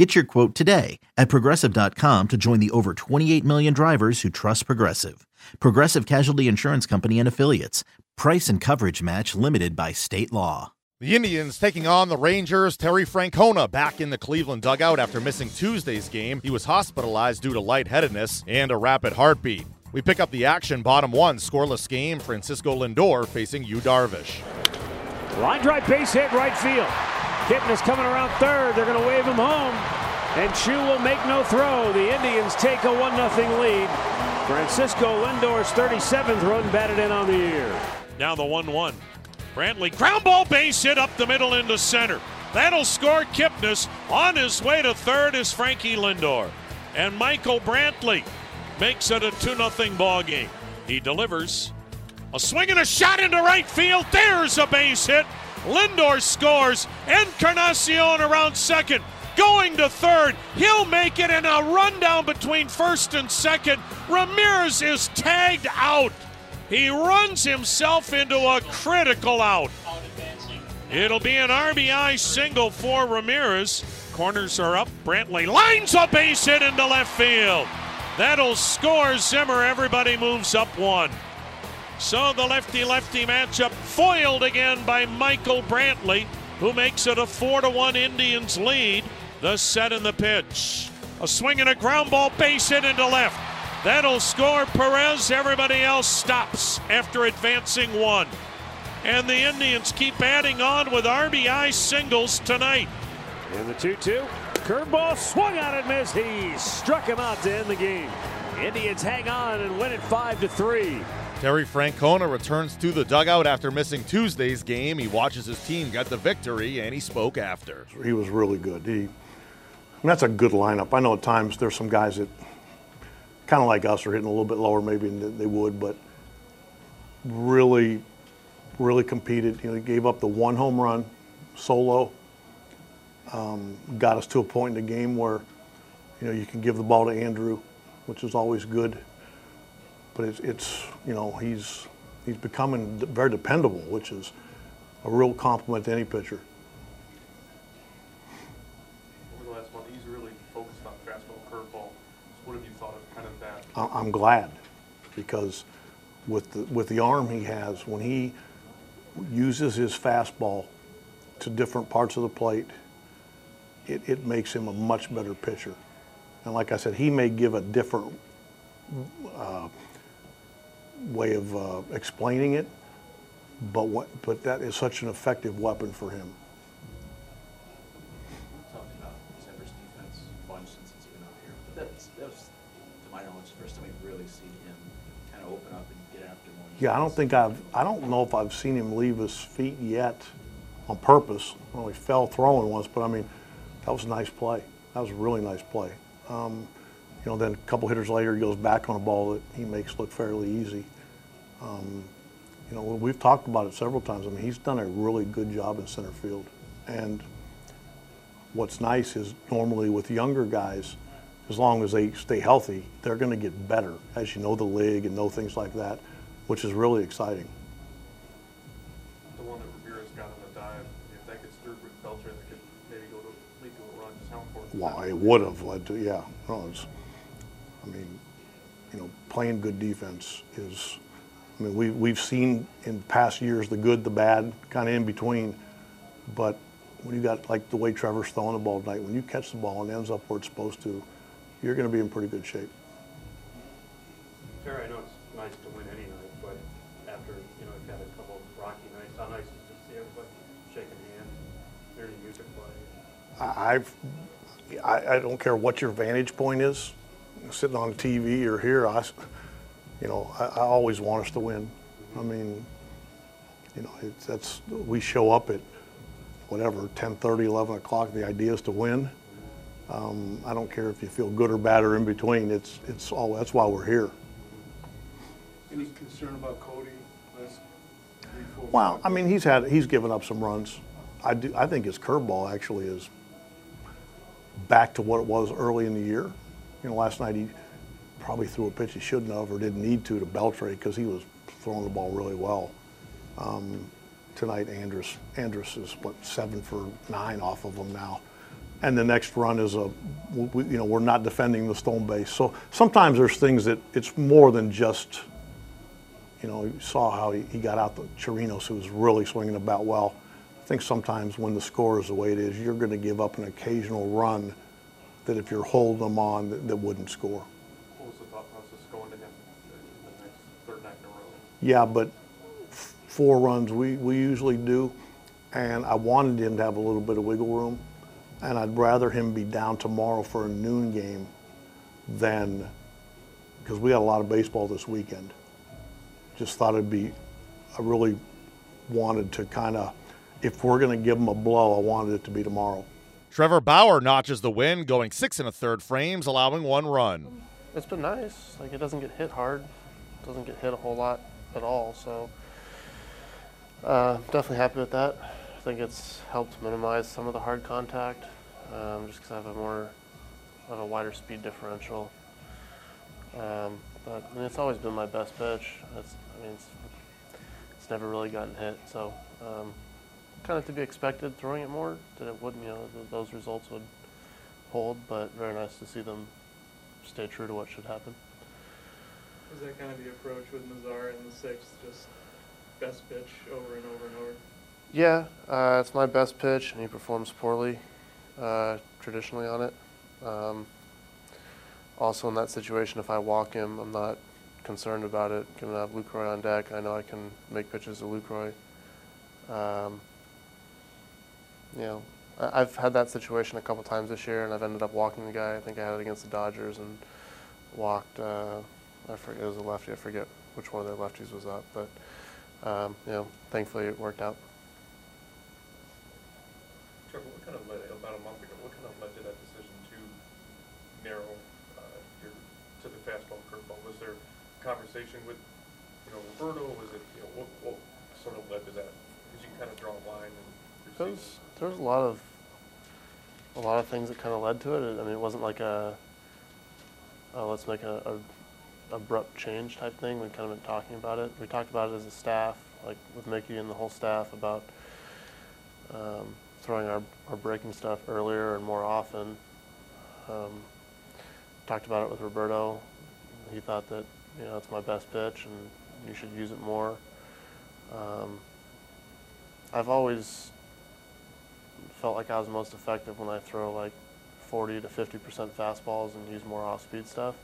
Get your quote today at progressive.com to join the over 28 million drivers who trust Progressive. Progressive Casualty Insurance Company and Affiliates. Price and coverage match limited by state law. The Indians taking on the Rangers. Terry Francona back in the Cleveland dugout after missing Tuesday's game. He was hospitalized due to lightheadedness and a rapid heartbeat. We pick up the action, bottom one, scoreless game. Francisco Lindor facing Yu Darvish. Line drive base hit right field. Kipnis coming around third. They're going to wave him home. And Choo will make no throw. The Indians take a 1 0 lead. Francisco Lindor's 37th run batted in on the year. Now the 1 1. Brantley, ground ball base hit up the middle into center. That'll score Kipnis. On his way to third is Frankie Lindor. And Michael Brantley makes it a 2 0 ball game. He delivers. A swing and a shot into right field. There's a base hit. Lindor scores. Encarnacion around second. Going to third. He'll make it in a rundown between first and second. Ramirez is tagged out. He runs himself into a critical out. It'll be an RBI single for Ramirez. Corners are up. Brantley lines a base hit into left field. That'll score Zimmer. Everybody moves up one. So the lefty lefty matchup foiled again by Michael Brantley, who makes it a 4 to 1 Indians lead. The set and the pitch. A swing and a ground ball base hit into left. That'll score Perez. Everybody else stops after advancing one. And the Indians keep adding on with RBI singles tonight. And the 2 2. Curveball swung out and missed. He struck him out to end the game. Indians hang on and win it 5 to 3. Terry Francona returns to the dugout after missing Tuesday's game. He watches his team get the victory and he spoke after. He was really good. He, I mean, that's a good lineup. I know at times there's some guys that kind of like us are hitting a little bit lower maybe than they would, but really, really competed. You know, he gave up the one home run solo. Um, got us to a point in the game where, you know, you can give the ball to Andrew, which is always good. But it's, it's you know, he's he's becoming very dependable, which is a real compliment to any pitcher. over the last month, he's really focused on fastball, curveball. So what have you thought of kind of that? I'm glad because with the, with the arm he has, when he uses his fastball to different parts of the plate, it, it makes him a much better pitcher. And like I said, he may give a different uh, way of uh, explaining it, but what, but that is such an effective weapon for him. talked about Zimmer's defense bunch since he's been out here. But that's, that was, to my knowledge, the first time we've really seen him kind of open up and get after. Yeah, I don't think I've, I don't know if I've seen him leave his feet yet on purpose. Well, he fell throwing once, but I mean, that was a nice play. That was a really nice play. Um, you know, then a couple hitters later, he goes back on a ball that he makes look fairly easy. Um, you know, we've talked about it several times. I mean, he's done a really good job in center field. And what's nice is normally with younger guys, as long as they stay healthy, they're going to get better as you know the league and know things like that, which is really exciting. The one that Ramirez got on the dive, if that gets through with Beltre, that could maybe go to, lead to a run. Just how important Well, it would have led to, yeah. No, I mean, you know, playing good defense is, I mean, we, we've seen in past years the good, the bad, kind of in between. But when you got, like the way Trevor's throwing the ball tonight, when you catch the ball and it ends up where it's supposed to, you're going to be in pretty good shape. Terry, I know it's nice to win any night, but after, you know, you've had a couple of rocky nights, how nice is it to see everybody shaking hands, hearing music play? I've, I, I don't care what your vantage point is, sitting on TV or here, I, you know, I, I always want us to win. I mean, you know, it's, that's, we show up at whatever, 10:30, 11 o'clock, the idea is to win. Um, I don't care if you feel good or bad or in between, it's, it's all, that's why we're here. Any concern about Cody Wow, I mean, he's had he's given up some runs. I do. I think his curveball actually is back to what it was early in the year. You know, last night he probably threw a pitch he shouldn't have or didn't need to to Beltre because he was throwing the ball really well. Um, tonight, Andrus Andrus is what seven for nine off of him now, and the next run is a we, you know we're not defending the stone base. So sometimes there's things that it's more than just. You know, you saw how he, he got out the Chirinos, who was really swinging about well. I think sometimes when the score is the way it is, you're going to give up an occasional run that if you're holding them on, that, that wouldn't score. What was the thought process going to him the next third night in a row? Yeah, but f- four runs we, we usually do, and I wanted him to have a little bit of wiggle room, and I'd rather him be down tomorrow for a noon game than because we got a lot of baseball this weekend. Just thought it'd be, I really wanted to kind of, if we're going to give him a blow, I wanted it to be tomorrow. Trevor Bauer notches the win, going six and a third frames, allowing one run. It's been nice. Like it doesn't get hit hard, doesn't get hit a whole lot at all. So uh, definitely happy with that. I think it's helped minimize some of the hard contact, um, just because I have a more of a wider speed differential. Um, but I mean, it's always been my best pitch. It's, I mean, it's, it's never really gotten hit. So um, kind of to be expected throwing it more that it wouldn't, you know, those results would hold. But very nice to see them stay true to what should happen. Was that kind of the approach with Mazara in the sixth? Just best pitch over and over and over? Yeah, uh, it's my best pitch, and he performs poorly uh, traditionally on it. Um, also, in that situation, if I walk him, I'm not concerned about it. Given I have Lucroy on deck, I know I can make pitches to Lucroy. Um, you know, I've had that situation a couple times this year, and I've ended up walking the guy. I think I had it against the Dodgers and walked. Uh, I forget it was a lefty. I forget which one of their lefties was up, but um, you know, thankfully it worked out. Trevor, what kind of led, about a month ago, what kind of led to that decision to narrow uh, your, to the fastball curveball? Was there conversation with, you know, Roberto? Was it, you know, what, what sort of led to that? Because you can kind of draw a line and Season- there's a lot of a lot of things that kind of led to it. I mean, it wasn't like a oh, let's make a, a abrupt change type thing. We've kind of been talking about it. We talked about it as a staff, like with Mickey and the whole staff, about um, throwing our, our breaking stuff earlier and more often. Um, talked about it with Roberto. He thought that you know it's my best pitch and you should use it more. Um, I've always felt like I was most effective when I throw like 40 to 50 percent fastballs and use more off-speed stuff.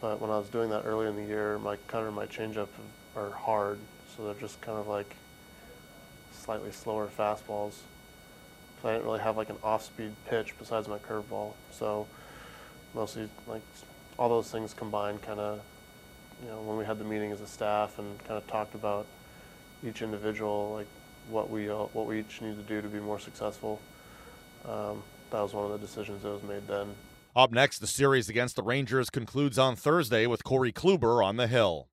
But when I was doing that early in the year, my cutter and my changeup are hard, so they're just kind of like slightly slower fastballs. So I didn't really have like an off-speed pitch besides my curveball. So mostly like all those things combined, kind of, you know, when we had the meeting as a staff and kind of talked about each individual, like what we uh, what we each need to do to be more successful. Um, that was one of the decisions that was made then. Up next, the series against the Rangers concludes on Thursday with Corey Kluber on the hill.